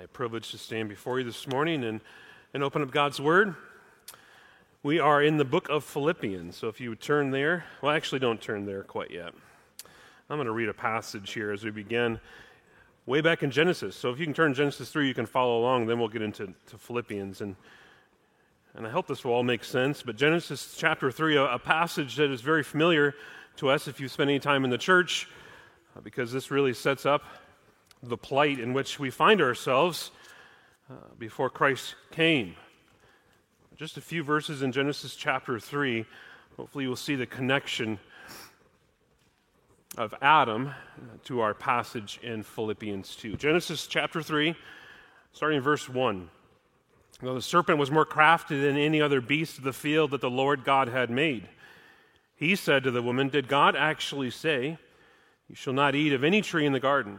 my privilege to stand before you this morning and, and open up God's Word. We are in the book of Philippians, so if you would turn there, well, actually, don't turn there quite yet. I'm going to read a passage here as we begin way back in Genesis. So if you can turn Genesis 3, you can follow along, then we'll get into to Philippians. And, and I hope this will all make sense. But Genesis chapter 3, a, a passage that is very familiar to us if you've spent any time in the church, uh, because this really sets up the plight in which we find ourselves uh, before Christ came. Just a few verses in Genesis chapter 3. Hopefully, you'll see the connection of Adam uh, to our passage in Philippians 2. Genesis chapter 3, starting in verse 1. Now, the serpent was more crafty than any other beast of the field that the Lord God had made. He said to the woman, Did God actually say, You shall not eat of any tree in the garden?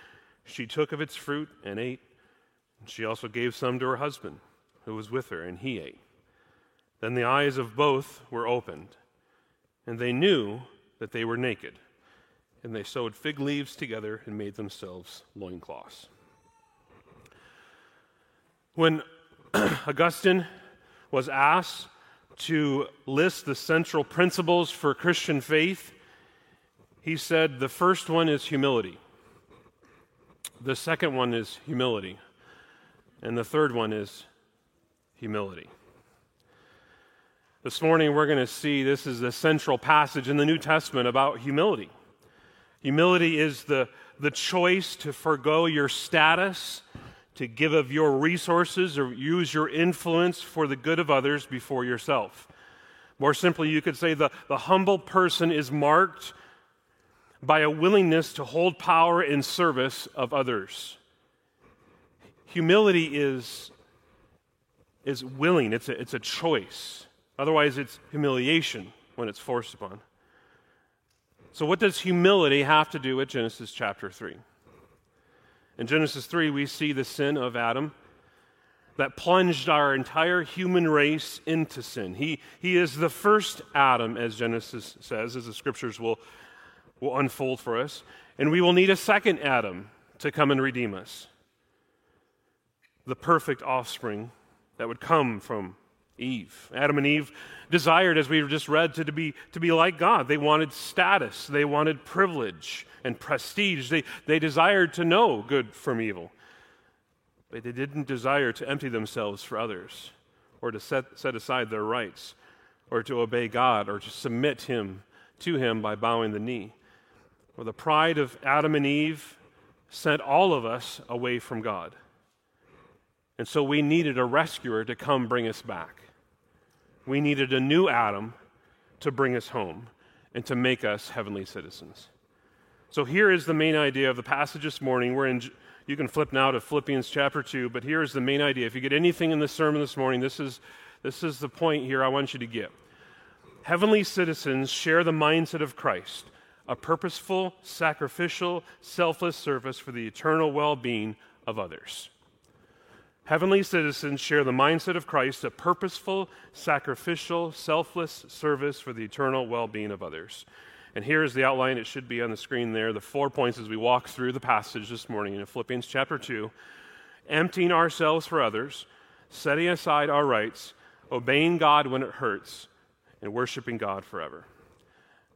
she took of its fruit and ate. She also gave some to her husband, who was with her, and he ate. Then the eyes of both were opened, and they knew that they were naked. And they sewed fig leaves together and made themselves loincloths. When Augustine was asked to list the central principles for Christian faith, he said the first one is humility. The second one is humility. And the third one is humility. This morning, we're going to see this is the central passage in the New Testament about humility. Humility is the, the choice to forego your status, to give of your resources, or use your influence for the good of others before yourself. More simply, you could say the, the humble person is marked by a willingness to hold power in service of others. Humility is, is willing, it's a, it's a choice. Otherwise, it's humiliation when it's forced upon. So, what does humility have to do with Genesis chapter 3? In Genesis 3, we see the sin of Adam that plunged our entire human race into sin. He, he is the first Adam, as Genesis says, as the scriptures will will unfold for us, and we will need a second Adam to come and redeem us. The perfect offspring that would come from Eve. Adam and Eve desired, as we just read, to, to, be, to be like God. They wanted status, they wanted privilege and prestige. They, they desired to know good from evil. But they didn't desire to empty themselves for others or to set, set aside their rights or to obey God or to submit him to him by bowing the knee or the pride of Adam and Eve sent all of us away from God. And so we needed a rescuer to come bring us back. We needed a new Adam to bring us home and to make us heavenly citizens. So here is the main idea of the passage this morning. We're in, you can flip now to Philippians chapter 2, but here is the main idea. If you get anything in the sermon this morning, this is, this is the point here I want you to get. Heavenly citizens share the mindset of Christ a purposeful, sacrificial, selfless service for the eternal well being of others. Heavenly citizens share the mindset of Christ, a purposeful, sacrificial, selfless service for the eternal well being of others. And here is the outline. It should be on the screen there. The four points as we walk through the passage this morning in Philippians chapter 2 emptying ourselves for others, setting aside our rights, obeying God when it hurts, and worshiping God forever.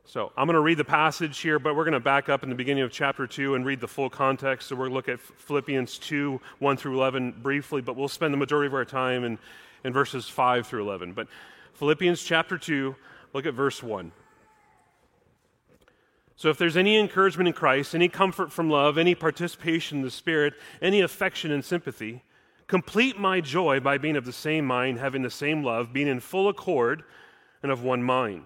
So I'm going to read the passage here, but we're going to back up in the beginning of chapter 2 and read the full context. So we're going to look at Philippians 2, 1 through 11 briefly, but we'll spend the majority of our time in, in verses 5 through 11. But Philippians chapter 2, look at verse 1. So if there's any encouragement in Christ, any comfort from love, any participation in the Spirit, any affection and sympathy, complete my joy by being of the same mind, having the same love, being in full accord and of one mind.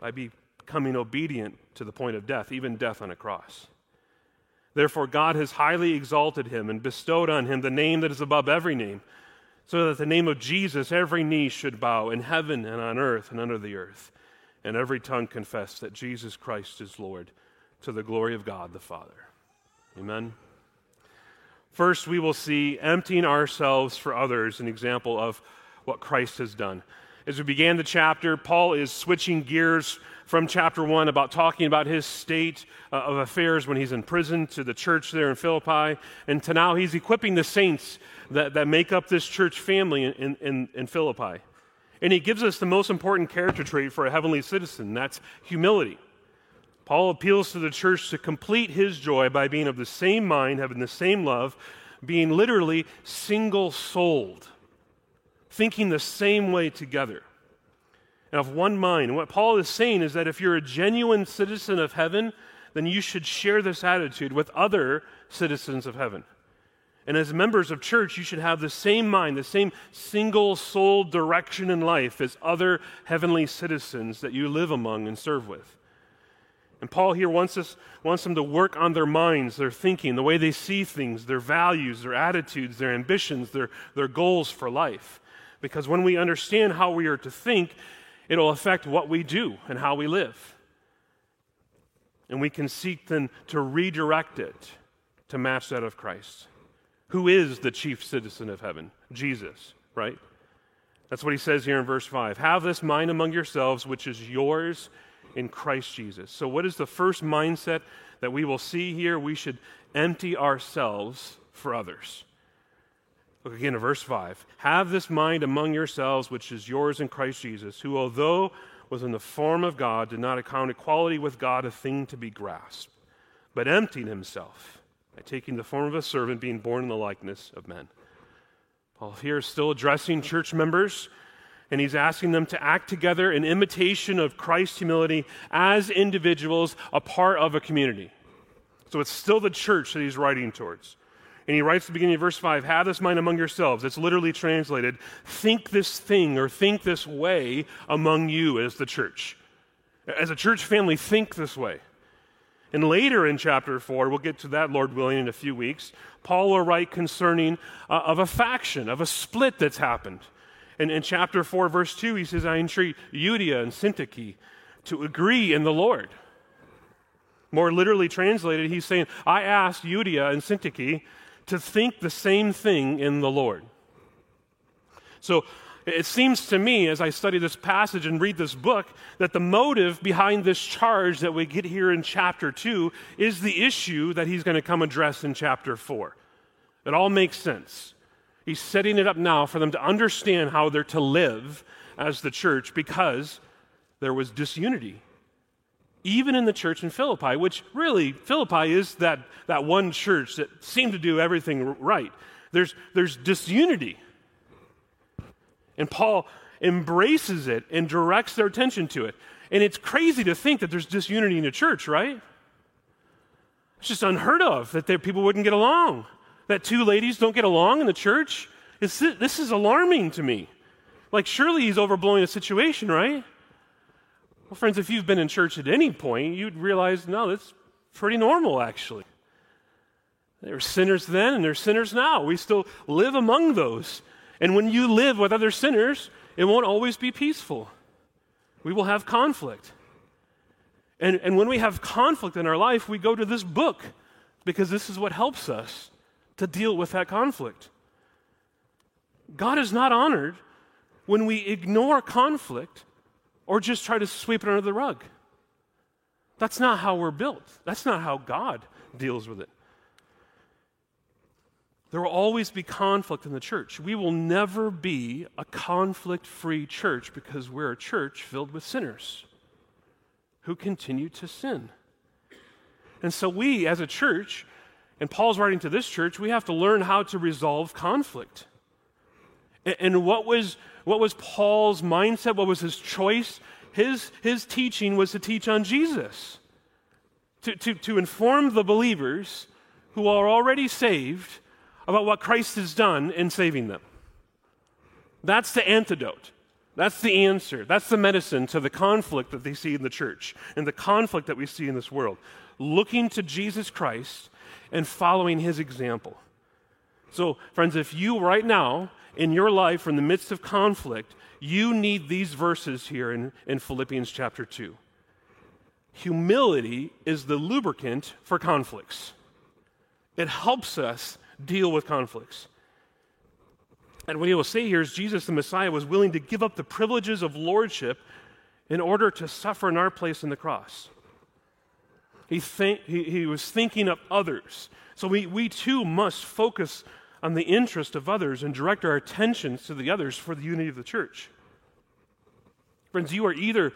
by becoming obedient to the point of death, even death on a cross. Therefore, God has highly exalted him and bestowed on him the name that is above every name, so that the name of Jesus every knee should bow in heaven and on earth and under the earth, and every tongue confess that Jesus Christ is Lord, to the glory of God the Father. Amen. First, we will see emptying ourselves for others, an example of what Christ has done. As we began the chapter, Paul is switching gears from chapter 1 about talking about his state uh, of affairs when he's in prison to the church there in Philippi. And to now he's equipping the saints that, that make up this church family in, in, in Philippi. And he gives us the most important character trait for a heavenly citizen that's humility. Paul appeals to the church to complete his joy by being of the same mind, having the same love, being literally single souled, thinking the same way together and of one mind. And what Paul is saying is that if you're a genuine citizen of heaven, then you should share this attitude with other citizens of heaven. And as members of church, you should have the same mind, the same single soul direction in life as other heavenly citizens that you live among and serve with. And Paul here wants, us, wants them to work on their minds, their thinking, the way they see things, their values, their attitudes, their ambitions, their, their goals for life. Because when we understand how we are to think, it'll affect what we do and how we live. And we can seek then to redirect it to match that of Christ. Who is the chief citizen of heaven? Jesus, right? That's what he says here in verse 5. Have this mind among yourselves, which is yours in Christ Jesus. So, what is the first mindset that we will see here? We should empty ourselves for others. Again verse 5. Have this mind among yourselves, which is yours in Christ Jesus, who, although was in the form of God, did not account equality with God a thing to be grasped, but emptied himself by taking the form of a servant, being born in the likeness of men. Paul here is still addressing church members, and he's asking them to act together in imitation of Christ's humility as individuals, a part of a community. So it's still the church that he's writing towards. And he writes at the beginning of verse 5 Have this mind among yourselves. It's literally translated think this thing or think this way among you as the church. As a church family, think this way. And later in chapter 4, we'll get to that, Lord willing, in a few weeks, Paul will write concerning uh, of a faction, of a split that's happened. And in chapter 4, verse 2, he says, I entreat Euodia and Syntyche to agree in the Lord. More literally translated, he's saying, I asked Euodia and Syntyche to think the same thing in the Lord. So it seems to me, as I study this passage and read this book, that the motive behind this charge that we get here in chapter 2 is the issue that he's going to come address in chapter 4. It all makes sense. He's setting it up now for them to understand how they're to live as the church because there was disunity even in the church in Philippi, which really, Philippi is that, that one church that seemed to do everything right. There's, there's disunity. And Paul embraces it and directs their attention to it. And it's crazy to think that there's disunity in the church, right? It's just unheard of that people wouldn't get along. That two ladies don't get along in the church. It's, this is alarming to me. Like, surely he's overblowing the situation, right? Well, friends, if you've been in church at any point, you'd realize no, that's pretty normal, actually. There were sinners then and they're sinners now. We still live among those. And when you live with other sinners, it won't always be peaceful. We will have conflict. And, and when we have conflict in our life, we go to this book because this is what helps us to deal with that conflict. God is not honored when we ignore conflict or just try to sweep it under the rug. That's not how we're built. That's not how God deals with it. There will always be conflict in the church. We will never be a conflict free church because we're a church filled with sinners who continue to sin. And so we, as a church, And Paul's writing to this church, we have to learn how to resolve conflict. And, what, was, what was Paul's mindset? What was his choice? His, his teaching was to teach on Jesus, to, to, to inform the believers who are already saved about what Christ has done in saving them. That's the antidote. That's the answer. That's the medicine to the conflict that they see in the church and the conflict that we see in this world. Looking to Jesus Christ and following his example. So, friends, if you right now in your life are in the midst of conflict, you need these verses here in, in Philippians chapter 2. Humility is the lubricant for conflicts, it helps us deal with conflicts. And what he will say here is Jesus, the Messiah, was willing to give up the privileges of lordship in order to suffer in our place in the cross. He, think, he, he was thinking of others. So we, we too must focus on the interest of others and direct our attentions to the others for the unity of the church. Friends, you are either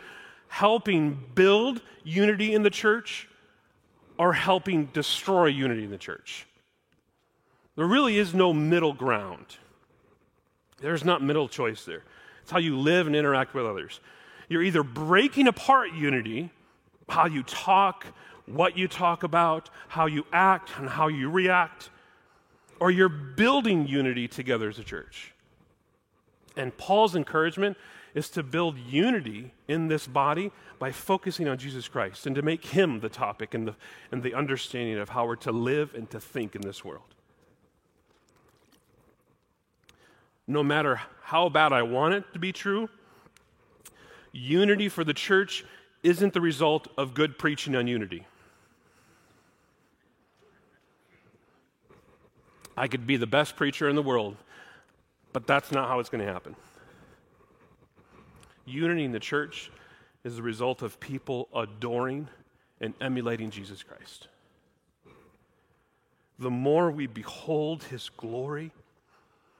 helping build unity in the church or helping destroy unity in the church. There really is no middle ground. There's not middle choice there. It's how you live and interact with others. You're either breaking apart unity, how you talk, what you talk about, how you act, and how you react, or you're building unity together as a church. And Paul's encouragement is to build unity in this body by focusing on Jesus Christ and to make him the topic and the, and the understanding of how we're to live and to think in this world. no matter how bad I want it to be true, unity for the church isn't the result of good preaching on unity. I could be the best preacher in the world, but that's not how it's going to happen. Unity in the church is the result of people adoring and emulating Jesus Christ. The more we behold his glory,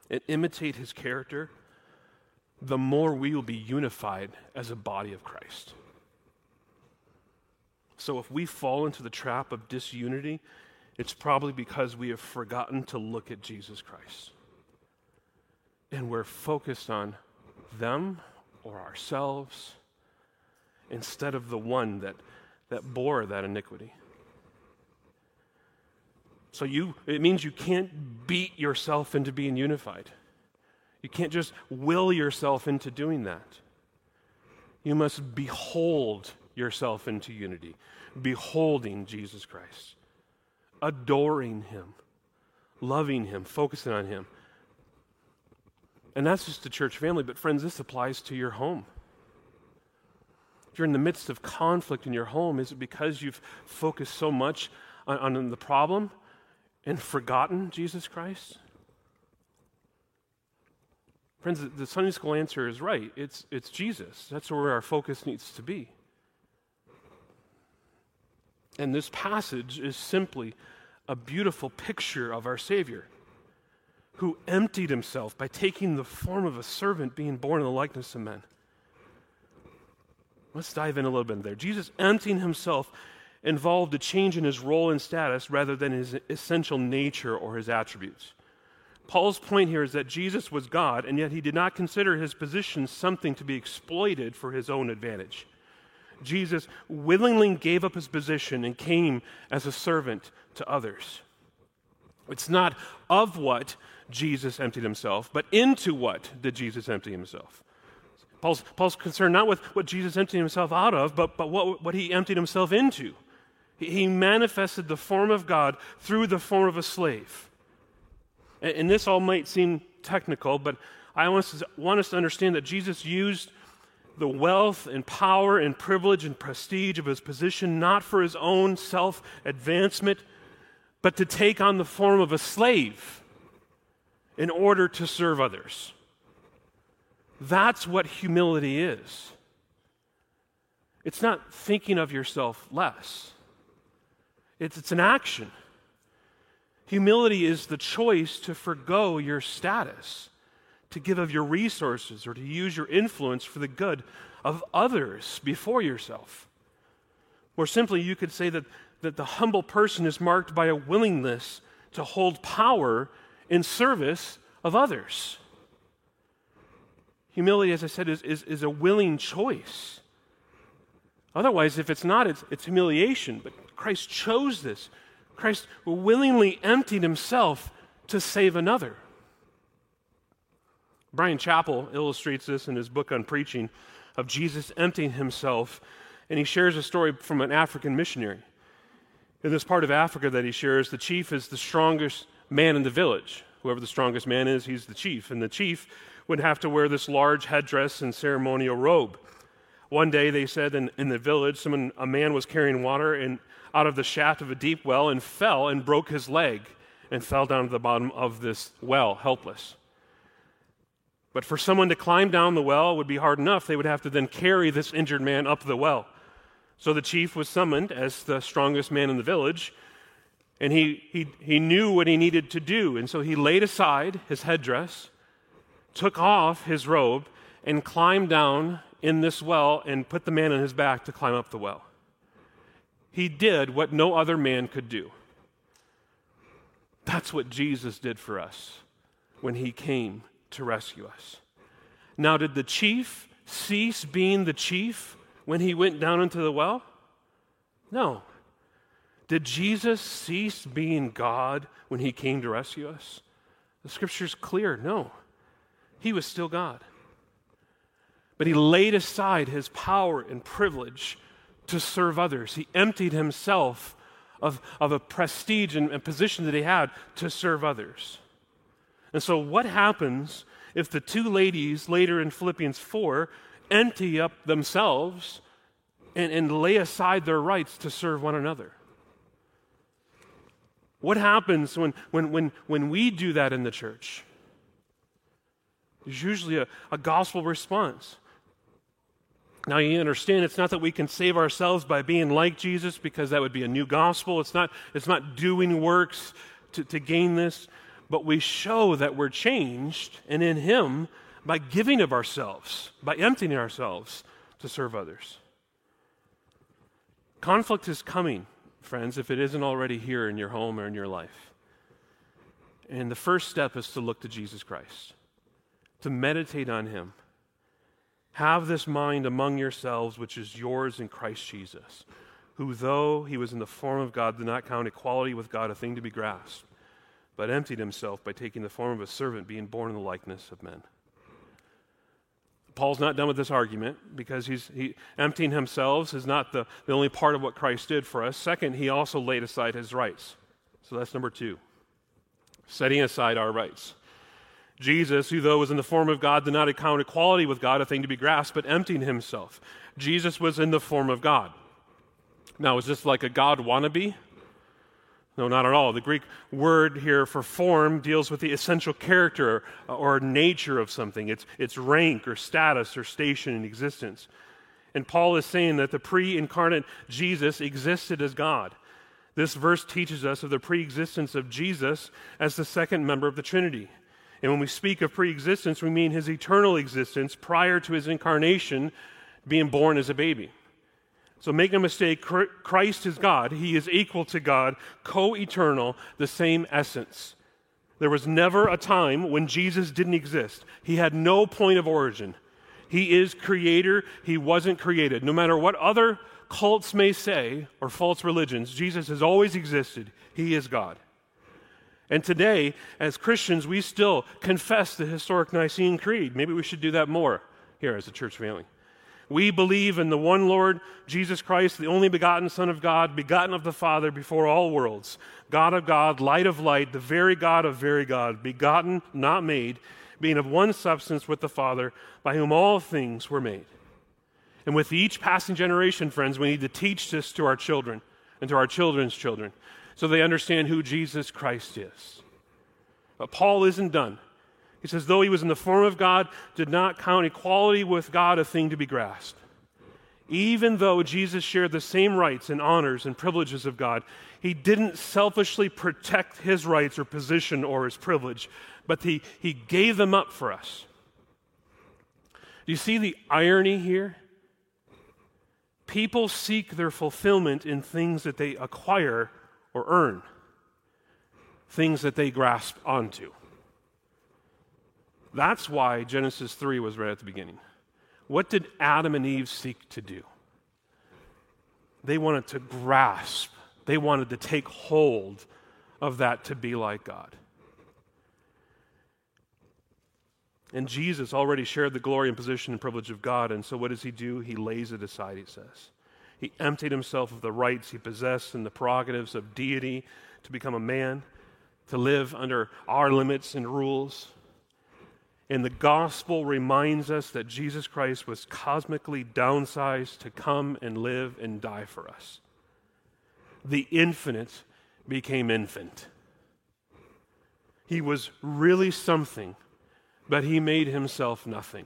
and imitate his character, the more we will be unified as a body of Christ. So if we fall into the trap of disunity, it's probably because we have forgotten to look at Jesus Christ. And we're focused on them or ourselves instead of the one that, that bore that iniquity. So you it means you can't beat yourself into being unified. You can't just will yourself into doing that. You must behold yourself into unity, beholding Jesus Christ, adoring him, loving him, focusing on him. And that's just the church family, but friends, this applies to your home. If you're in the midst of conflict in your home, is it because you've focused so much on, on the problem and forgotten Jesus Christ? Friends, the Sunday school answer is right. It's, it's Jesus. That's where our focus needs to be. And this passage is simply a beautiful picture of our Savior who emptied himself by taking the form of a servant, being born in the likeness of men. Let's dive in a little bit there. Jesus emptying himself involved a change in his role and status rather than his essential nature or his attributes. Paul's point here is that Jesus was God, and yet he did not consider his position something to be exploited for his own advantage. Jesus willingly gave up his position and came as a servant to others. It's not of what Jesus emptied himself, but into what did Jesus empty himself? Paul's, Paul's concerned not with what Jesus emptied himself out of, but, but what, what he emptied himself into. He manifested the form of God through the form of a slave. And this all might seem technical, but I want us, to, want us to understand that Jesus used the wealth and power and privilege and prestige of his position not for his own self advancement, but to take on the form of a slave in order to serve others. That's what humility is. It's not thinking of yourself less. It's, it's an action. Humility is the choice to forego your status, to give of your resources, or to use your influence for the good of others before yourself. More simply, you could say that that the humble person is marked by a willingness to hold power in service of others. Humility, as I said, is, is, is a willing choice. Otherwise, if it's not, it's, it's humiliation. But Christ chose this. Christ willingly emptied himself to save another. Bryan Chapell illustrates this in his book on preaching of Jesus emptying himself, and he shares a story from an African missionary. In this part of Africa that he shares, the chief is the strongest man in the village. Whoever the strongest man is, he's the chief. And the chief would have to wear this large headdress and ceremonial robe. One day, they said in, in the village, someone, a man was carrying water and out of the shaft of a deep well and fell and broke his leg and fell down to the bottom of this well, helpless. But for someone to climb down the well would be hard enough. They would have to then carry this injured man up the well. So the chief was summoned as the strongest man in the village, and he, he, he knew what he needed to do. And so he laid aside his headdress, took off his robe, and climbed down in this well and put the man on his back to climb up the well. He did what no other man could do. That's what Jesus did for us when he came to rescue us. Now, did the chief cease being the chief when he went down into the well? No. Did Jesus cease being God when he came to rescue us? The scripture's clear no. He was still God. But he laid aside his power and privilege to serve others. He emptied himself of, of a prestige and, and position that he had to serve others. And so, what happens if the two ladies later in Philippians 4 empty up themselves and, and lay aside their rights to serve one another? What happens when, when, when, when we do that in the church? There's usually a, a gospel response. Now, you understand it's not that we can save ourselves by being like Jesus because that would be a new gospel. It's not, it's not doing works to, to gain this but we show that we're changed and in Him by giving of ourselves, by emptying ourselves to serve others. Conflict is coming, friends, if it isn't already here in your home or in your life. And the first step is to look to Jesus Christ, to meditate on Him. Have this mind among yourselves, which is yours in Christ Jesus, who, though he was in the form of God, did not count equality with God a thing to be grasped but emptied himself by taking the form of a servant, being born in the likeness of men. Paul's not done with this argument because he's he, emptying himself is not the, the only part of what Christ did for us. Second, he also laid aside his rights. So that's number two setting aside our rights. Jesus, who though was in the form of God, did not account equality with God a thing to be grasped, but emptying himself. Jesus was in the form of God. Now, is this like a God wannabe? No, not at all. The Greek word here for form deals with the essential character uh, or nature of something, its, its rank or status or station in existence. And Paul is saying that the pre incarnate Jesus existed as God. This verse teaches us of the pre existence of Jesus as the second member of the Trinity. And when we speak of pre existence, we mean his eternal existence prior to his incarnation being born as a baby. So make no mistake, Christ is God. He is equal to God, co eternal, the same essence. There was never a time when Jesus didn't exist. He had no point of origin. He is creator, he wasn't created. No matter what other cults may say or false religions, Jesus has always existed. He is God. And today, as Christians, we still confess the historic Nicene Creed. Maybe we should do that more here as a church family. We believe in the one Lord, Jesus Christ, the only begotten Son of God, begotten of the Father before all worlds, God of God, light of light, the very God of very God, begotten, not made, being of one substance with the Father, by whom all things were made. And with each passing generation, friends, we need to teach this to our children and to our children's children so they understand who Jesus Christ is. But Paul isn't done. He says, though he was in the form of God, did not count equality with God a thing to be grasped. Even though Jesus shared the same rights and honors and privileges of God, he didn't selfishly protect his rights or position or his privilege, but he, he gave them up for us. Do you see the irony here? People seek their fulfillment in things that they acquire or earn, things that they grasp onto. That's why Genesis 3 was right at the beginning. What did Adam and Eve seek to do? They wanted to grasp, they wanted to take hold of that to be like God. And Jesus already shared the glory and position and privilege of God. And so what does he do? He lays it aside, he says. He emptied himself of the rights he possessed and the prerogatives of deity to become a man, to live under our limits and rules. And the gospel reminds us that Jesus Christ was cosmically downsized to come and live and die for us. The infinite became infant. He was really something but he made himself nothing.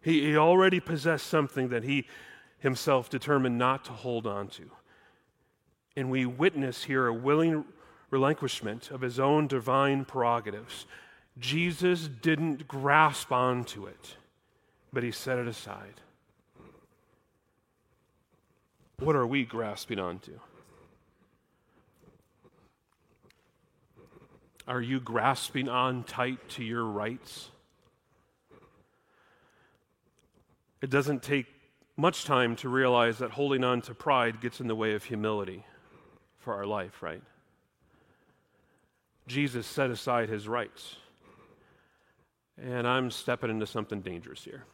He, he already possessed something that he himself determined not to hold on to. And we witness here a willing relinquishment of his own divine prerogatives. Jesus didn't grasp onto it, but he set it aside. What are we grasping onto? Are you grasping on tight to your rights? It doesn't take much time to realize that holding on to pride gets in the way of humility for our life, right? Jesus set aside his rights. And I'm stepping into something dangerous here.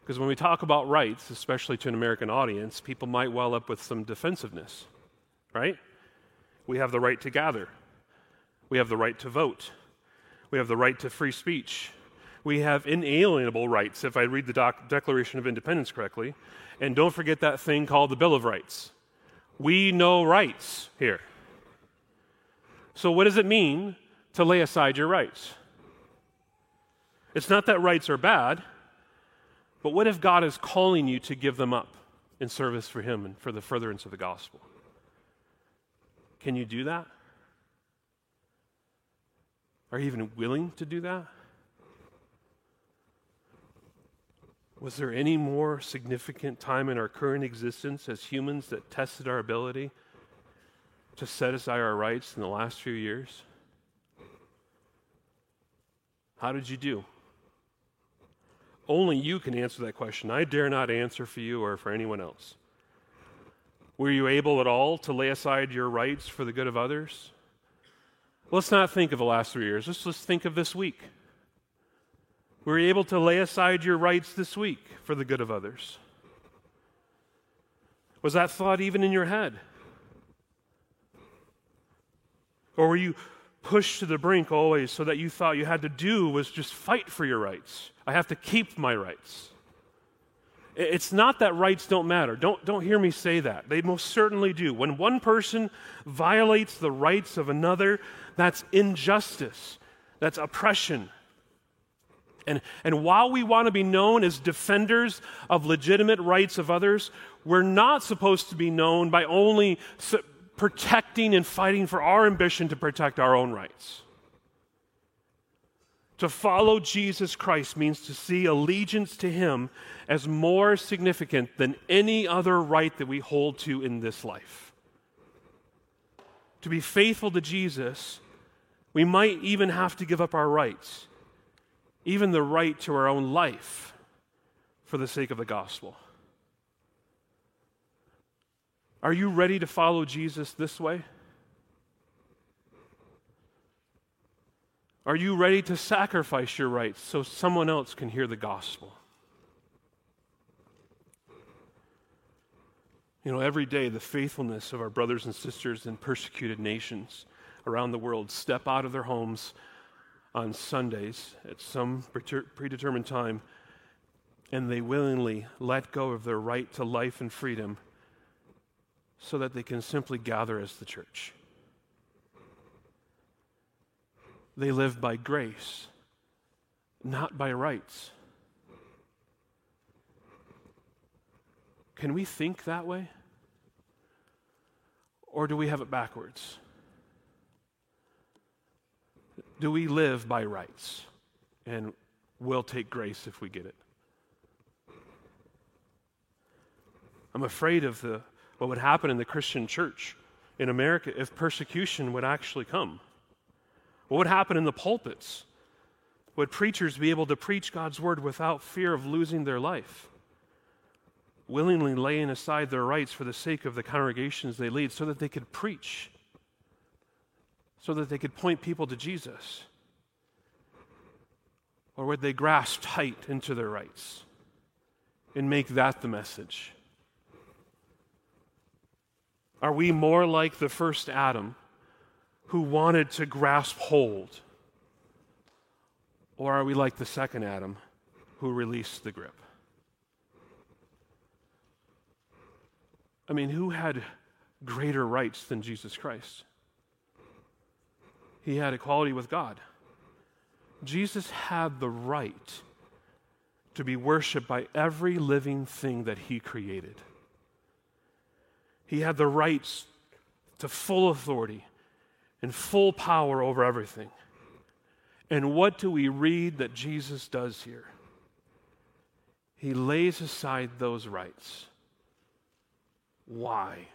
Because when we talk about rights, especially to an American audience, people might well up with some defensiveness, right? We have the right to gather. We have the right to vote. We have the right to free speech. We have inalienable rights, if I read the doc- Declaration of Independence correctly. And don't forget that thing called the Bill of Rights. We know rights here. So, what does it mean to lay aside your rights? It's not that rights are bad, but what if God is calling you to give them up in service for Him and for the furtherance of the gospel? Can you do that? Are you even willing to do that? Was there any more significant time in our current existence as humans that tested our ability to set aside our rights in the last few years? How did you do? Only you can answer that question. I dare not answer for you or for anyone else. Were you able at all to lay aside your rights for the good of others? Let's not think of the last three years. Let's just think of this week. Were you able to lay aside your rights this week for the good of others? Was that thought even in your head? Or were you pushed to the brink always so that you thought you had to do was just fight for your rights? I have to keep my rights. It's not that rights don't matter. Don't, don't hear me say that. They most certainly do. When one person violates the rights of another, that's injustice, that's oppression. And, and while we want to be known as defenders of legitimate rights of others, we're not supposed to be known by only protecting and fighting for our ambition to protect our own rights. To follow Jesus Christ means to see allegiance to Him as more significant than any other right that we hold to in this life. To be faithful to Jesus, we might even have to give up our rights, even the right to our own life, for the sake of the gospel. Are you ready to follow Jesus this way? Are you ready to sacrifice your rights so someone else can hear the gospel? You know, every day the faithfulness of our brothers and sisters in persecuted nations around the world step out of their homes on Sundays at some predetermined time and they willingly let go of their right to life and freedom so that they can simply gather as the church. They live by grace, not by rights. Can we think that way? Or do we have it backwards? Do we live by rights and we'll take grace if we get it? I'm afraid of the, what would happen in the Christian church in America if persecution would actually come. What would happen in the pulpits? Would preachers be able to preach God's word without fear of losing their life? Willingly laying aside their rights for the sake of the congregations they lead so that they could preach, so that they could point people to Jesus? Or would they grasp tight into their rights and make that the message? Are we more like the first Adam who wanted to grasp hold? Or are we like the second Adam who released the grip? I mean, who had greater rights than Jesus Christ? He had equality with God. Jesus had the right to be worshiped by every living thing that he created. He had the rights to full authority and full power over everything. And what do we read that Jesus does here? He lays aside those rights. Why?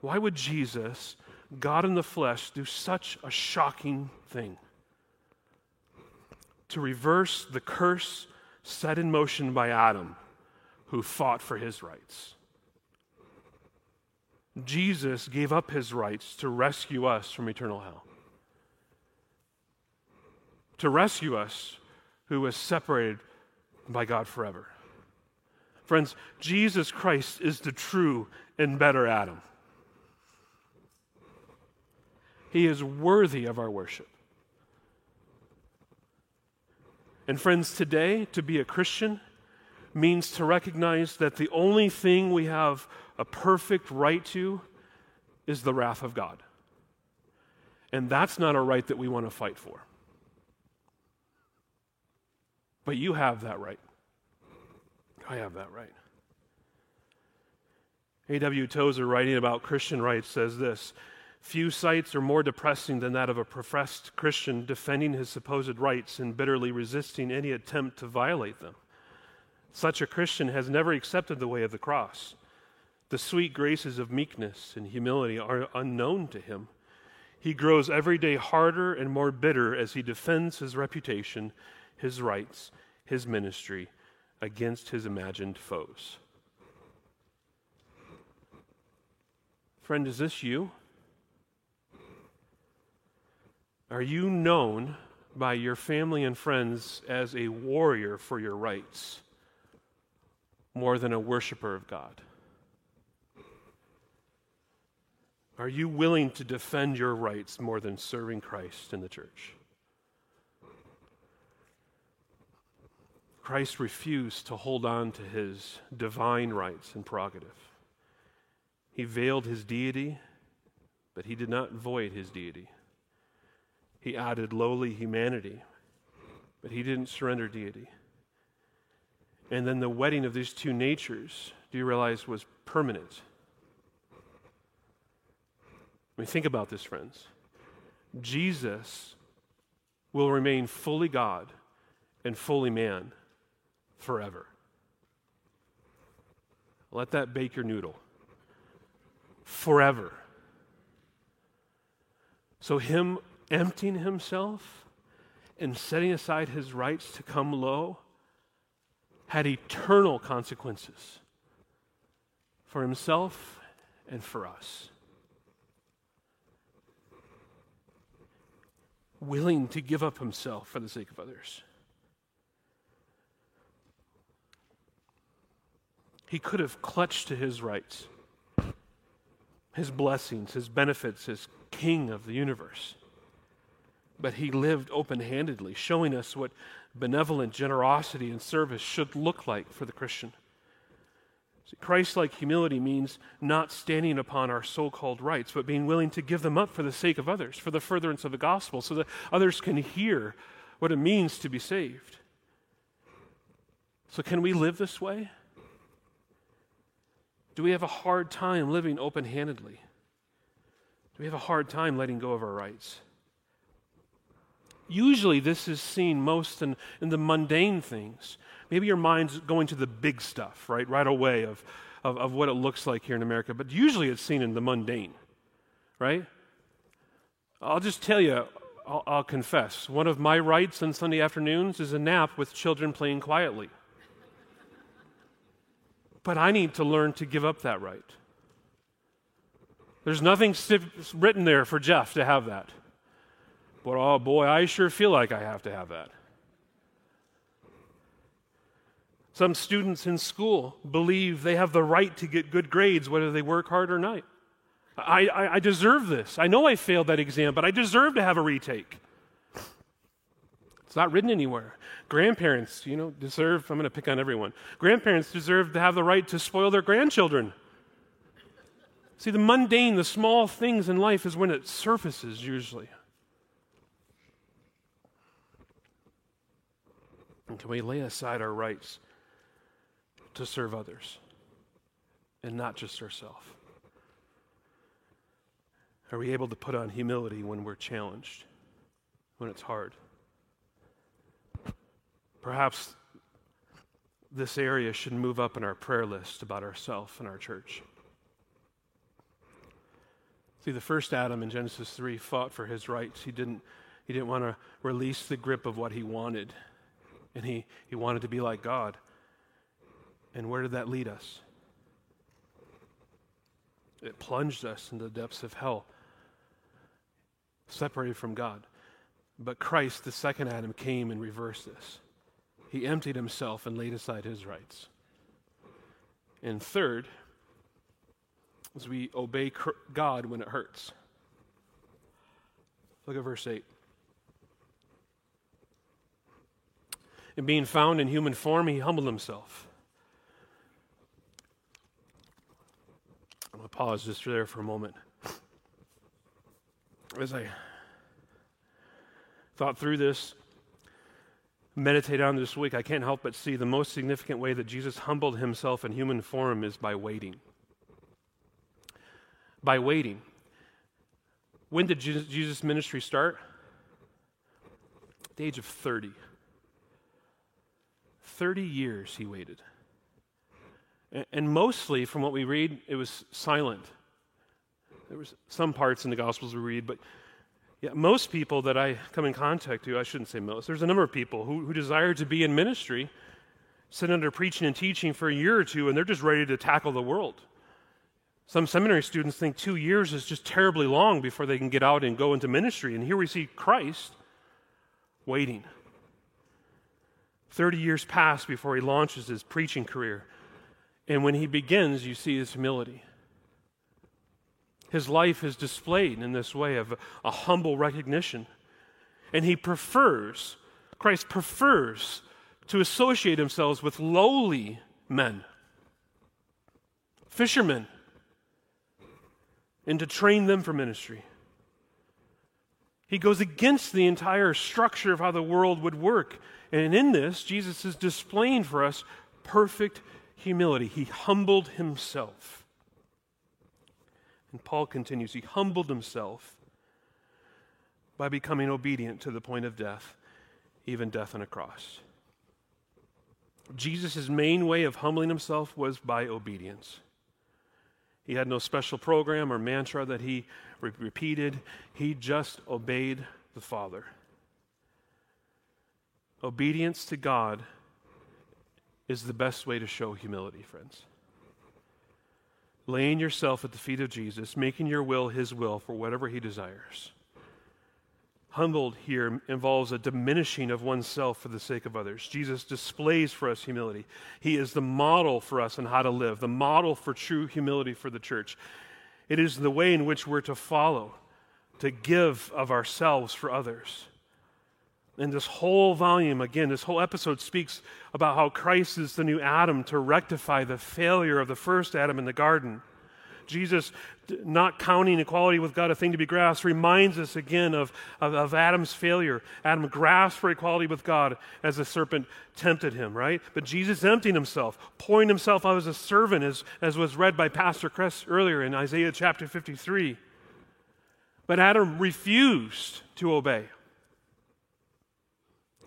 Why would Jesus, God in the flesh, do such a shocking thing? To reverse the curse set in motion by Adam who fought for his rights. Jesus gave up his rights to rescue us from eternal hell, to rescue us who was separated by God forever. Friends, Jesus Christ is the true and better Adam. He is worthy of our worship. And, friends, today, to be a Christian means to recognize that the only thing we have a perfect right to is the wrath of God. And that's not a right that we want to fight for. But you have that right. I have that right. A.W. Tozer, writing about Christian rights, says this Few sights are more depressing than that of a professed Christian defending his supposed rights and bitterly resisting any attempt to violate them. Such a Christian has never accepted the way of the cross. The sweet graces of meekness and humility are unknown to him. He grows every day harder and more bitter as he defends his reputation, his rights, his ministry against his imagined foes. Friend, is this you? Are you known by your family and friends as a warrior for your rights? More than a worshiper of God? Are you willing to defend your rights more than serving Christ in the church? Christ refused to hold on to his divine rights and prerogative. He veiled his deity, but he did not void his deity. He added lowly humanity, but he didn't surrender deity. And then the wedding of these two natures, do you realize, was permanent? I mean, think about this, friends. Jesus will remain fully God and fully man forever. Let that bake your noodle. Forever. So, Him emptying Himself and setting aside His rights to come low had eternal consequences for himself and for us. Willing to give up himself for the sake of others. He could have clutched to his rights, his blessings, his benefits as king of the universe. But he lived open handedly, showing us what benevolent generosity and service should look like for the Christian. Christ like humility means not standing upon our so called rights, but being willing to give them up for the sake of others, for the furtherance of the gospel, so that others can hear what it means to be saved. So, can we live this way? Do we have a hard time living open handedly? Do we have a hard time letting go of our rights? Usually, this is seen most in, in the mundane things. Maybe your mind's going to the big stuff, right, right away of, of, of what it looks like here in America, but usually it's seen in the mundane, right? I'll just tell you, I'll, I'll confess, one of my rights on Sunday afternoons is a nap with children playing quietly. But I need to learn to give up that right. There's nothing written there for Jeff to have that. But oh boy, I sure feel like I have to have that. Some students in school believe they have the right to get good grades whether they work hard or not. I, I, I, deserve this. I know I failed that exam, but I deserve to have a retake. It's not written anywhere. Grandparents, you know, deserve, I'm going to pick on everyone. Grandparents deserve to have the right to spoil their grandchildren. See, the mundane, the small things in life is when it surfaces usually. Can we lay aside our rights to serve others and not just ourselves? Are we able to put on humility when we're challenged, when it's hard? Perhaps this area should move up in our prayer list about ourselves and our church. See, the first Adam in Genesis 3 fought for his rights. He didn't, he didn't want to release the grip of what he wanted, and he, he wanted to be like God. And where did that lead us? It plunged us into the depths of hell separated from God. But Christ, the second Adam, came and reversed this. He emptied himself and laid aside his rights. And third, as we obey God when it hurts. Look at verse 8. And being found in human form, he humbled himself. I'm going to pause just there for a moment as I thought through this, meditated on this week, I can't help but see the most significant way that Jesus humbled himself in human form is by waiting. By waiting. When did Jesus' ministry start? At the age of 30. 30 years he waited. And mostly, from what we read, it was silent. There was some parts in the Gospels we read, but yeah, most people that I come in contact to, I shouldn't say most, there's a number of people who, who desire to be in ministry, sit under preaching and teaching for a year or two, and they're just ready to tackle the world. Some seminary students think two years is just terribly long before they can get out and go into ministry. And here we see Christ waiting. 30 years pass before he launches his preaching career. And when he begins, you see his humility. His life is displayed in this way of a humble recognition. And he prefers, Christ prefers to associate himself with lowly men, fishermen, and to train them for ministry. He goes against the entire structure of how the world would work. And in this, Jesus is displaying for us perfect humility. He humbled himself. And Paul continues, he humbled himself by becoming obedient to the point of death, even death on a cross. Jesus' main way of humbling himself was by obedience. He had no special program or mantra that he re- repeated, he just obeyed the Father. Obedience to God is the best way to show humility, friends laying yourself at the feet of Jesus, making your will his will for whatever he desires. Humbled here involves a diminishing of oneself for the sake of others. Jesus displays for us humility. He is the model for us on how to live, the model for true humility for the church. It is the way in which we're to follow, to give of ourselves for others. And this whole volume, again, this whole episode speaks about how Christ is the new Adam to rectify the failure of the first Adam in the garden. Jesus, not counting equality with God a thing to be grasped, reminds us again of, of, of, Adam's failure. Adam grasped for equality with God as the serpent tempted him, right? But Jesus emptied himself, pouring himself out as a servant, as, as was read by Pastor Chris earlier in Isaiah chapter 53. But Adam refused to obey.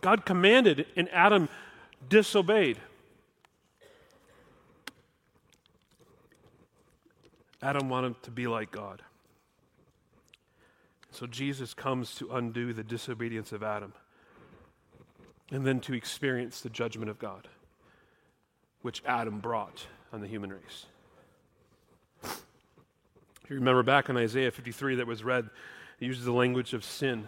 God commanded, and Adam disobeyed. Adam wanted to be like God. So Jesus comes to undo the disobedience of Adam and then to experience the judgment of God, which Adam brought on the human race. If you remember back in Isaiah 53 that was read, it uses the language of sin.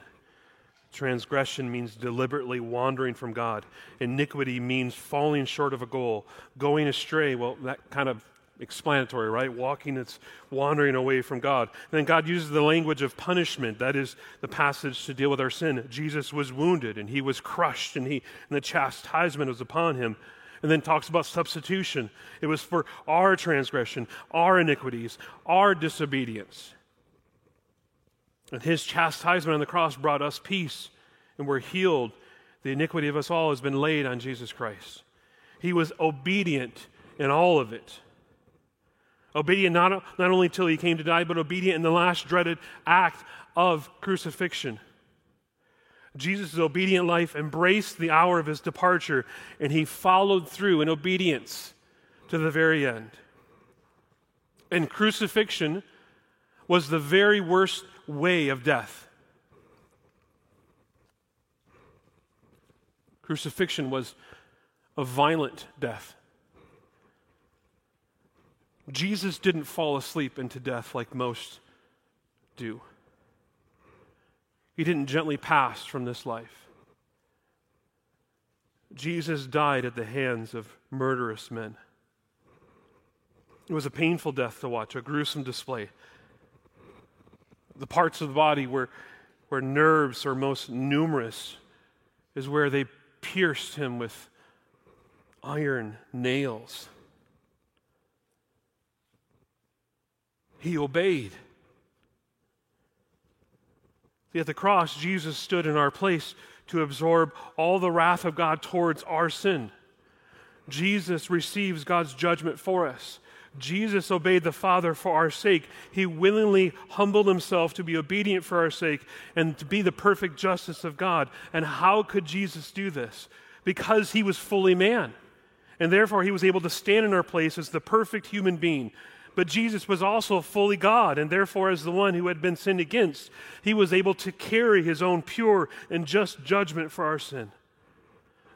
Transgression means deliberately wandering from God. Iniquity means falling short of a goal. Going astray, well, that kind of explanatory, right? Walking, it's wandering away from God. And then God uses the language of punishment. That is the passage to deal with our sin. Jesus was wounded and he was crushed and, he, and the chastisement was upon him. And then talks about substitution. It was for our transgression, our iniquities, our disobedience. And his chastisement on the cross brought us peace, and we're healed. The iniquity of us all has been laid on Jesus Christ. He was obedient in all of it. Obedient not, not only till he came to die, but obedient in the last dreaded act of crucifixion. Jesus' obedient life embraced the hour of his departure, and he followed through in obedience to the very end. And crucifixion was the very worst way of death. Crucifixion was a violent death. Jesus didn't fall asleep into death like most do. He didn't gently pass from this life. Jesus died at the hands of murderous men. It was a painful death to watch, a gruesome display. The parts of the body where, where nerves are most numerous is where they pierced him with iron nails. He obeyed. At the cross, Jesus stood in our place to absorb all the wrath of God towards our sin. Jesus receives God's judgment for us. Jesus obeyed the Father for our sake. He willingly humbled himself to be obedient for our sake and to be the perfect justice of God. And how could Jesus do this? Because he was fully man. And therefore, he was able to stand in our place as the perfect human being but Jesus was also fully God, and therefore, as the one who had been sinned against, he was able to carry his own pure and just judgment for our sin.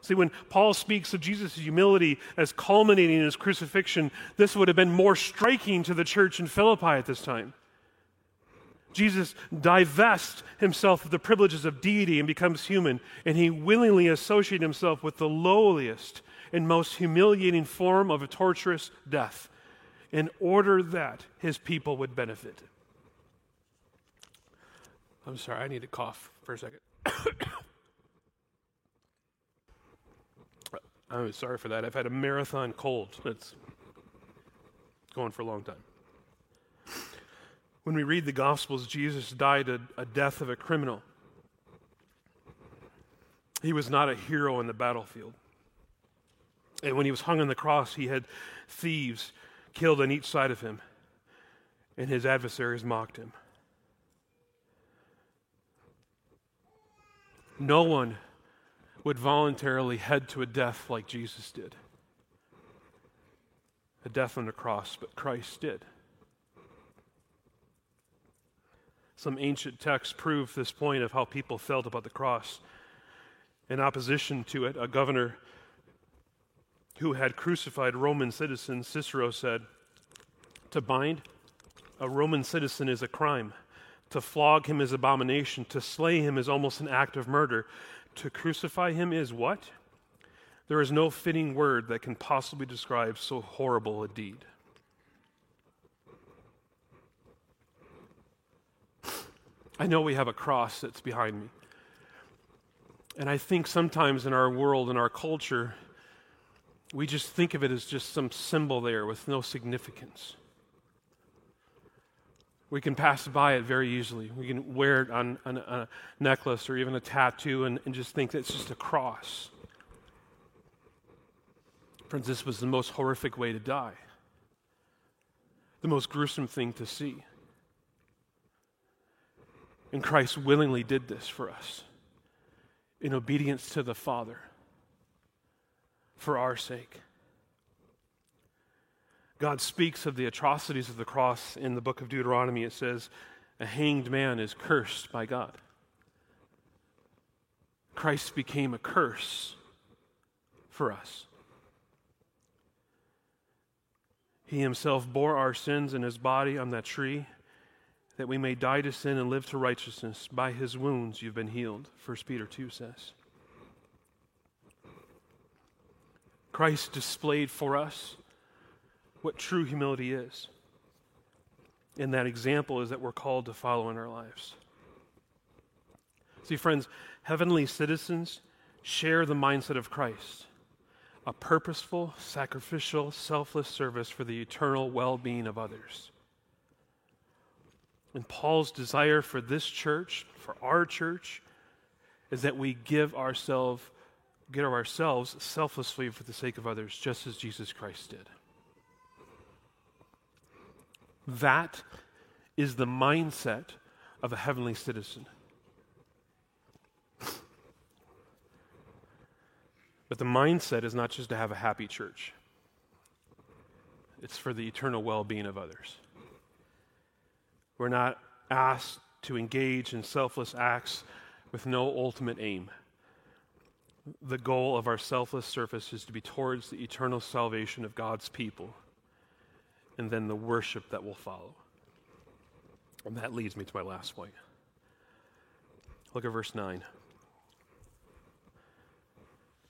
See, when Paul speaks of Jesus' humility as culminating in his crucifixion, this would have been more striking to the church in Philippi at this time. Jesus divests himself of the privileges of deity and becomes human, and he willingly associated himself with the lowliest and most humiliating form of a torturous death in order that his people would benefit. I'm sorry, I need to cough for a second. I'm sorry for that. I've had a marathon cold that's going for a long time. When we read the Gospels, Jesus died a, a death of a criminal. He was not a hero in the battlefield. And when he was hung on the cross, he had thieves killed on each side of him, and his adversaries mocked him. No one would voluntarily head to a death like Jesus did a death on the cross, but Christ did. Some ancient texts prove this point of how people felt about the cross. In opposition to it, a governor who had crucified Roman citizens, Cicero said, To bind a Roman citizen is a crime. To flog him is abomination. To slay him is almost an act of murder. To crucify him is what? There is no fitting word that can possibly describe so horrible a deed. I know we have a cross that's behind me. And I think sometimes in our world, in our culture, we just think of it as just some symbol there with no significance. We can pass by it very easily. We can wear it on, on a necklace or even a tattoo and, and just think that it's just a cross. Friends, this was the most horrific way to die, the most gruesome thing to see. And Christ willingly did this for us. in obedience to the Father for our sake. God speaks of the atrocities of the cross in the book of Deuteronomy. It says, A hanged man is cursed by God. Christ became a curse for us. He himself bore our sins in his body on that tree that we may die to sin and live to righteousness. By his wounds you've been healed, 1 Peter 2 says. Christ displayed for us what true humility is. And that example is that we're called to follow in our lives. See, friends, heavenly citizens share the mindset of Christ a purposeful, sacrificial, selfless service for the eternal well being of others. And Paul's desire for this church, for our church, is that we give ourselves give ourselves selflessly for the sake of others, just as Jesus Christ did. That is the mindset of a heavenly citizen. But the mindset is not just to have a happy church, it's for the eternal well being of others. We're not asked to engage in selfless acts with no ultimate aim. The goal of our selfless service is to be towards the eternal salvation of God's people and then the worship that will follow. And that leads me to my last point. Look at verse 9.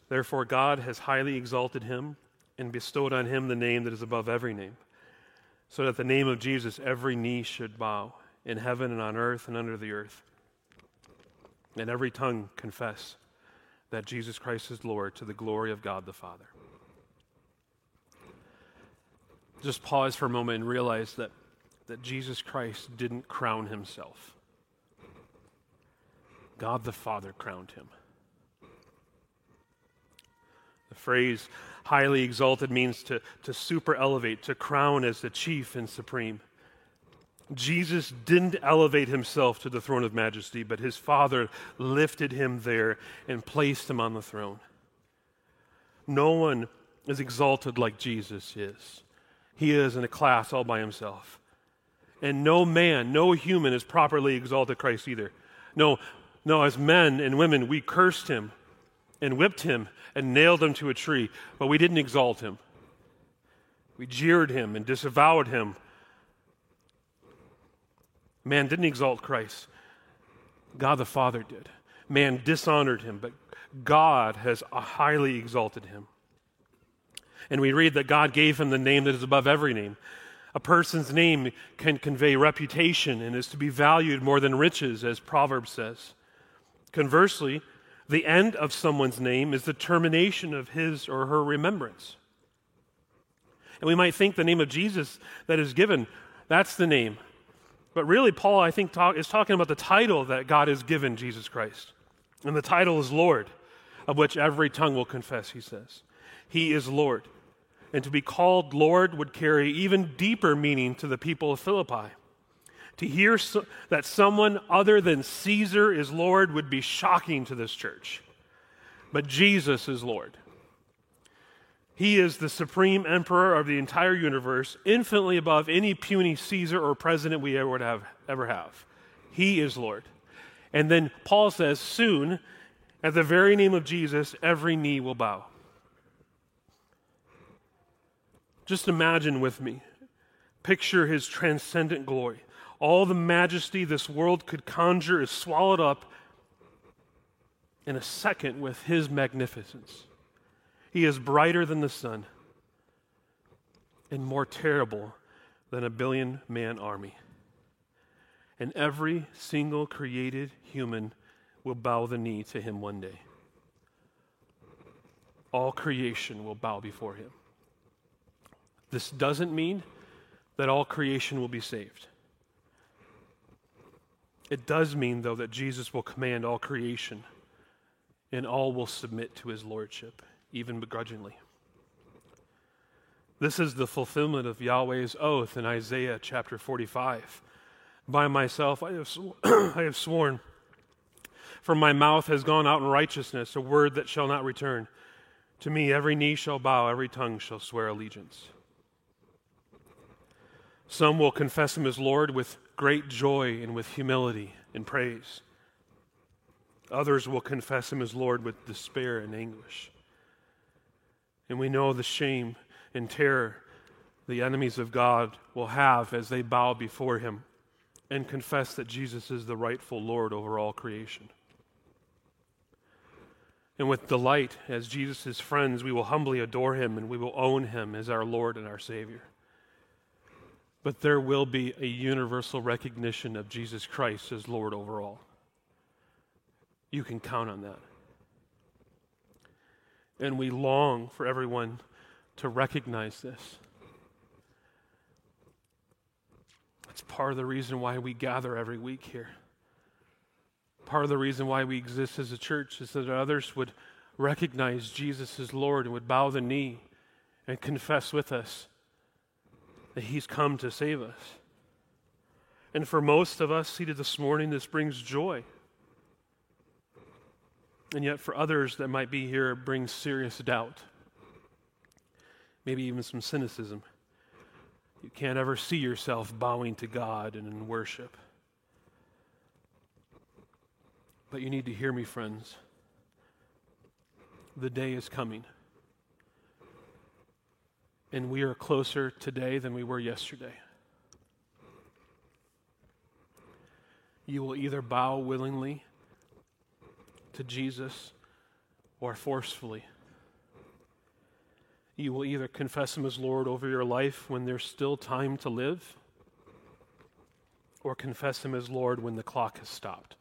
Therefore, God has highly exalted him and bestowed on him the name that is above every name so that the name of Jesus every knee should bow in heaven and on earth and under the earth, and every tongue confess that Jesus Christ is Lord to the glory of God the Father. Just pause for a moment and realize that, that Jesus Christ didn't crown himself. God the Father crowned him. The phrase highly exalted means to, to super elevate, to crown as the chief and supreme. Jesus didn't elevate himself to the throne of majesty, but his Father lifted him there and placed him on the throne. No one is exalted like Jesus is. He is in a class all by himself. And no man, no human is properly exalted Christ either. No, no, as men and women, we cursed him and whipped him and nailed him to a tree, but we didn't exalt him. We jeered him and disavowed him. Man didn't exalt Christ. God the Father did. Man dishonored him, but God has highly exalted him. And we read that God gave him the name that is above every name. A person's name can convey reputation and is to be valued more than riches, as Proverbs says. Conversely, the end of someone's name is the termination of his or her remembrance. And we might think the name of Jesus that is given, that's the name. But really, Paul, I think, talk, is talking about the title that God has given Jesus Christ. And the title is Lord, of which every tongue will confess, he says. He is Lord. And to be called Lord would carry even deeper meaning to the people of Philippi. To hear so, that someone other than Caesar is Lord would be shocking to this church. But Jesus is Lord. He is the supreme emperor of the entire universe, infinitely above any puny Caesar or president we ever have ever have. He is Lord. And then Paul says, soon, at the very name of Jesus, every knee will bow. Just imagine with me. Picture his transcendent glory. All the majesty this world could conjure is swallowed up in a second with his magnificence. He is brighter than the sun and more terrible than a billion man army. And every single created human will bow the knee to him one day. All creation will bow before him. This doesn't mean that all creation will be saved. It does mean, though, that Jesus will command all creation and all will submit to his lordship, even begrudgingly. This is the fulfillment of Yahweh's oath in Isaiah chapter 45. By myself I have, sw- I have sworn, From my mouth has gone out in righteousness, a word that shall not return. To me, every knee shall bow, every tongue shall swear allegiance. Some will confess him as Lord with great joy and with humility and praise. Others will confess him as Lord with despair and anguish. And we know the shame and terror the enemies of God will have as they bow before him and confess that Jesus is the rightful Lord over all creation. And with delight, as Jesus' friends, we will humbly adore him and we will own him as our Lord and our Savior. But there will be a universal recognition of Jesus Christ as Lord over all. You can count on that. And we long for everyone to recognize this. It's part of the reason why we gather every week here. Part of the reason why we exist as a church is that others would recognize Jesus as Lord and would bow the knee and confess with us that He's come to save us. And for most of us seated this morning, this brings joy. And yet, for others that might be here, it brings serious doubt, maybe even some cynicism. You can't ever see yourself bowing to God and in worship. But you need to hear me, friends. The day is coming. And we are closer today than we were yesterday. You will either bow willingly to Jesus or forcefully. You will either confess Him as Lord over your life when there's still time to live, or confess Him as Lord when the clock has stopped.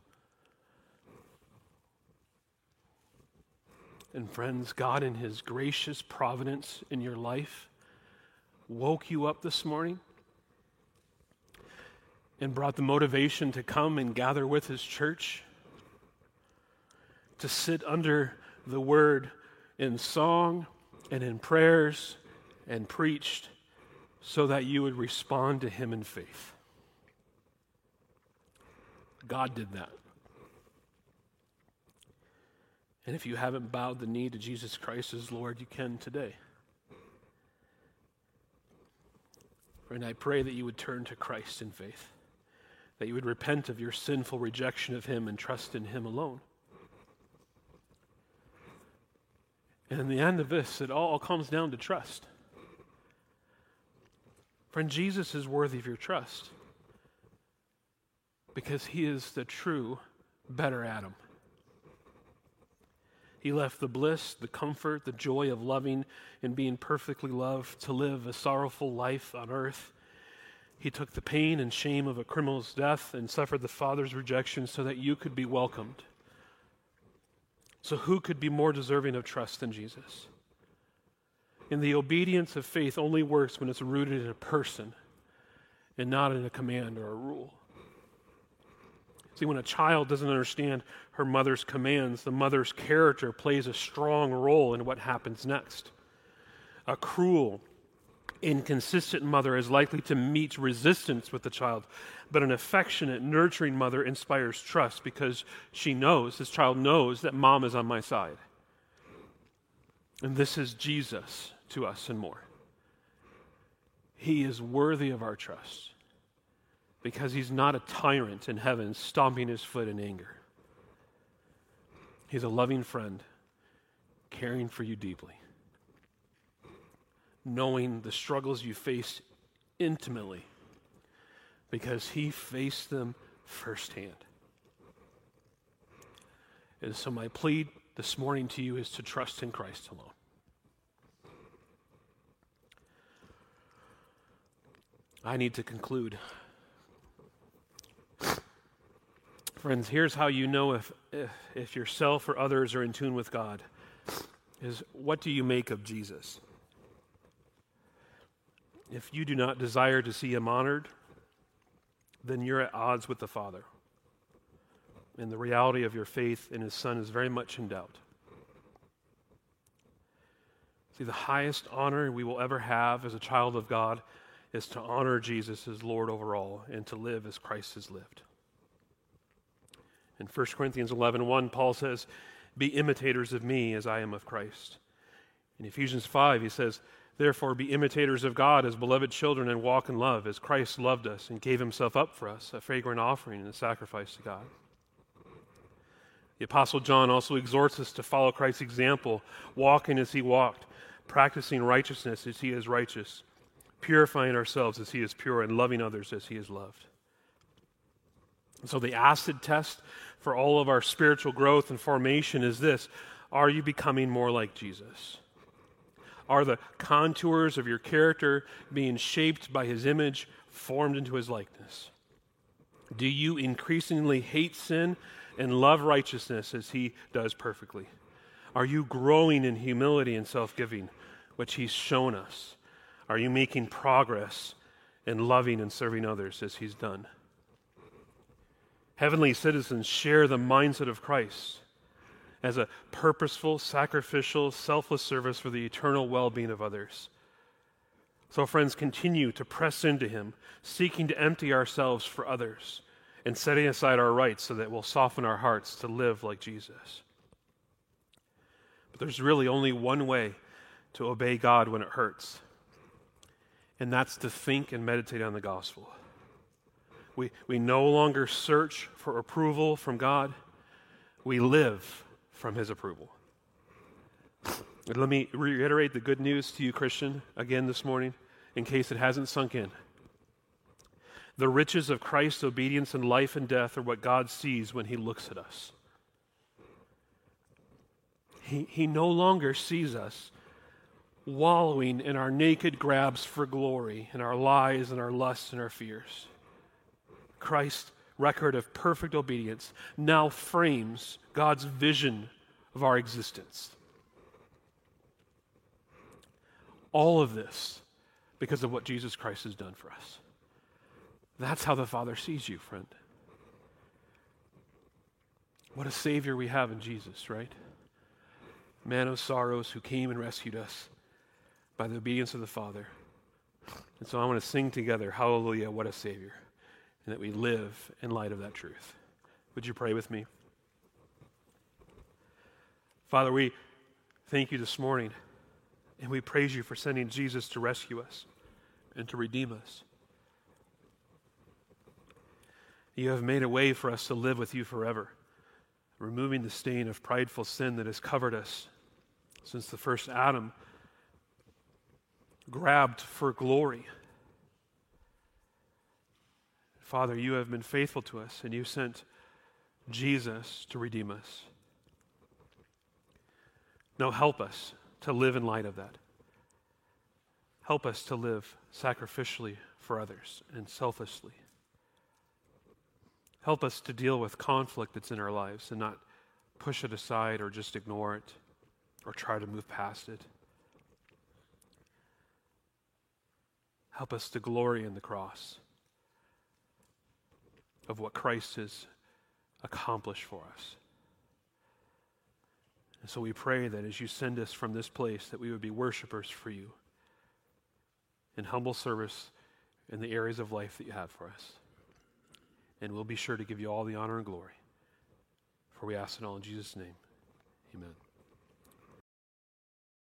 And friends, God, in His gracious providence in your life, woke you up this morning and brought the motivation to come and gather with His church to sit under the word in song and in prayers and preached so that you would respond to him in faith. God did that. And if you haven't bowed the knee to Jesus Christ as Lord, you can today. And I pray that you would turn to Christ in faith, that you would repent of your sinful rejection of Him and trust in Him alone. And in the end of this, it all comes down to trust. Friend, Jesus is worthy of your trust because he is the true, better Adam. He left the bliss, the comfort, the joy of loving and being perfectly loved to live a sorrowful life on earth. He took the pain and shame of a criminal's death and suffered the Father's rejection so that you could be welcomed. So, who could be more deserving of trust than Jesus? And the obedience of faith only works when it's rooted in a person and not in a command or a rule. See, when a child doesn't understand her mother's commands, the mother's character plays a strong role in what happens next. A cruel, inconsistent mother is likely to meet resistance with the child, but an affectionate, nurturing mother inspires trust because she knows, this child knows, that mom is on my side. And this is Jesus to us and more. He is worthy of our trust because he's not a tyrant in heaven stomping his foot in anger. He's a loving friend, caring for you deeply knowing the struggles you face intimately because he faced them firsthand. And so, my plea this morning to you is to trust in Christ alone. I need to conclude. Friends, here's how you know if, if, if yourself or others are in tune with God is what do you make of Jesus? If you do not desire to see him honored, then you're at odds with the Father. And the reality of your faith in his Son is very much in doubt. See, the highest honor we will ever have as a child of God is to honor Jesus as Lord over all and to live as Christ has lived. In 1 Corinthians 11 1, Paul says, Be imitators of me as I am of Christ. In Ephesians 5, he says, Therefore, be imitators of God as beloved children and walk in love, as Christ loved us and gave himself up for us, a fragrant offering and a sacrifice to God. The Apostle John also exhorts us to follow Christ's example, walking as he walked, practicing righteousness as he is righteous, purifying ourselves as he is pure, and loving others as he is loved. So, the acid test for all of our spiritual growth and formation is this Are you becoming more like Jesus? Are the contours of your character being shaped by his image, formed into his likeness? Do you increasingly hate sin and love righteousness as he does perfectly? Are you growing in humility and self giving, which he's shown us? Are you making progress in loving and serving others as he's done? Heavenly citizens share the mindset of Christ as a purposeful, sacrificial, selfless service for the eternal well being of others. So, friends, continue to press into Him, seeking to empty ourselves for others and setting aside our rights so that we'll soften our hearts to live like Jesus. But there's really only one way to obey God when it hurts, and that's to think and meditate on the gospel. We, we no longer search for approval from God, we live from his approval. Let me reiterate the good news to you, Christian, again this morning, in case it hasn't sunk in. The riches of Christ's obedience in life and death are what God sees when he looks at us. He, he no longer sees us wallowing in our naked grabs for glory, in our lies and our lusts and our fears. Christ record of perfect obedience now frames God's vision of our existence. All of this because of what Jesus Christ has done for us. That's how the Father sees you, friend. What a Savior we have in Jesus, right? Man of sorrows who came and rescued us by the obedience of the Father. And so I want to sing together, Hallelujah, what a Savior and that we live in light of that truth. Would you pray with me? Father, we thank you this morning and we praise you for sending Jesus to rescue us and to redeem us. You have made a way for us to live with you forever, removing the stain of prideful sin that has covered us since the first Adam grabbed for glory Father, you have been faithful to us, and you sent Jesus to redeem us. Now help us to live in light of that. Help us to live sacrificially for others and selflessly. Help us to deal with conflict that's in our lives and not push it aside or just ignore it or try to move past it. Help us to glory in the cross of what Christ has accomplished for us. And so we pray that as you send us from this place, that we would be worshipers for you in humble service in the areas of life that you have for us. And we'll be sure to give you all the honor and glory. For we ask it all in Jesus' name. Amen.